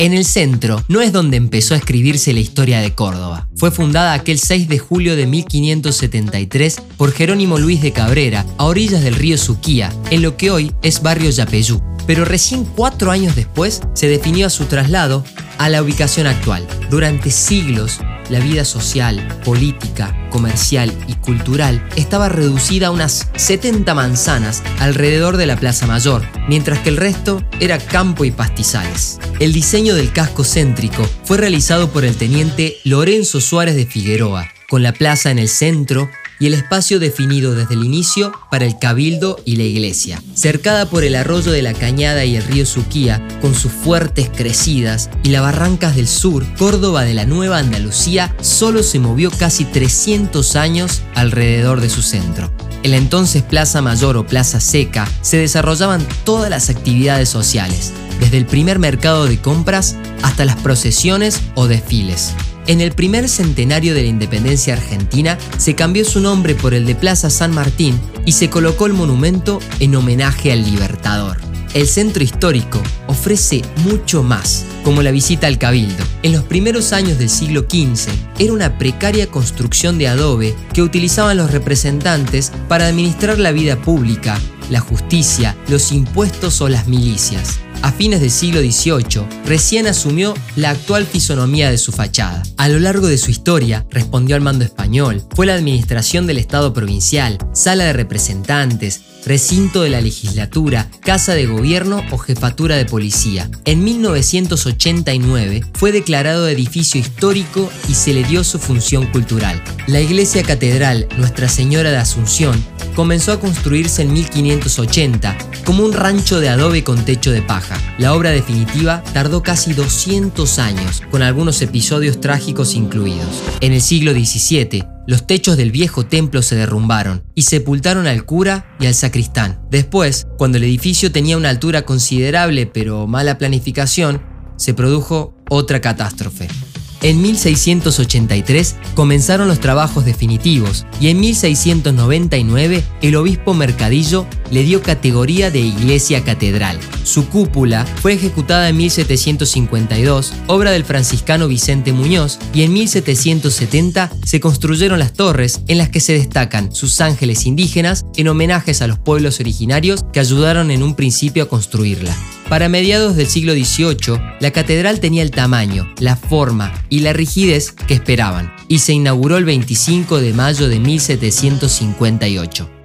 En el centro no es donde empezó a escribirse la historia de Córdoba. Fue fundada aquel 6 de julio de 1573 por Jerónimo Luis de Cabrera, a orillas del río Suquía, en lo que hoy es barrio Yapeyú. Pero recién cuatro años después se definió su traslado a la ubicación actual. Durante siglos, la vida social, política, comercial y cultural estaba reducida a unas 70 manzanas alrededor de la Plaza Mayor, mientras que el resto era campo y pastizales. El diseño del casco céntrico fue realizado por el teniente Lorenzo Suárez de Figueroa, con la plaza en el centro y el espacio definido desde el inicio para el cabildo y la iglesia. Cercada por el arroyo de la Cañada y el río Suquía, con sus fuertes crecidas y las barrancas del sur, Córdoba de la Nueva Andalucía solo se movió casi 300 años alrededor de su centro. En la entonces Plaza Mayor o Plaza Seca se desarrollaban todas las actividades sociales, desde el primer mercado de compras hasta las procesiones o desfiles. En el primer centenario de la independencia argentina se cambió su nombre por el de Plaza San Martín y se colocó el monumento en homenaje al Libertador. El centro histórico ofrece mucho más, como la visita al cabildo. En los primeros años del siglo XV era una precaria construcción de adobe que utilizaban los representantes para administrar la vida pública, la justicia, los impuestos o las milicias a fines del siglo XVIII, recién asumió la actual fisonomía de su fachada. A lo largo de su historia, respondió al mando español, fue la administración del Estado provincial, sala de representantes, recinto de la legislatura, casa de gobierno o jefatura de policía. En 1989 fue declarado edificio histórico y se le dio su función cultural. La iglesia catedral Nuestra Señora de Asunción comenzó a construirse en 1580 como un rancho de adobe con techo de paja. La obra definitiva tardó casi 200 años, con algunos episodios trágicos incluidos. En el siglo XVII, los techos del viejo templo se derrumbaron y sepultaron al cura y al sacristán. Después, cuando el edificio tenía una altura considerable pero mala planificación, se produjo otra catástrofe. En 1683 comenzaron los trabajos definitivos y en 1699 el obispo Mercadillo le dio categoría de iglesia catedral. Su cúpula fue ejecutada en 1752, obra del franciscano Vicente Muñoz, y en 1770 se construyeron las torres en las que se destacan sus ángeles indígenas en homenajes a los pueblos originarios que ayudaron en un principio a construirla. Para mediados del siglo XVIII, la catedral tenía el tamaño, la forma y la rigidez que esperaban, y se inauguró el 25 de mayo de 1758.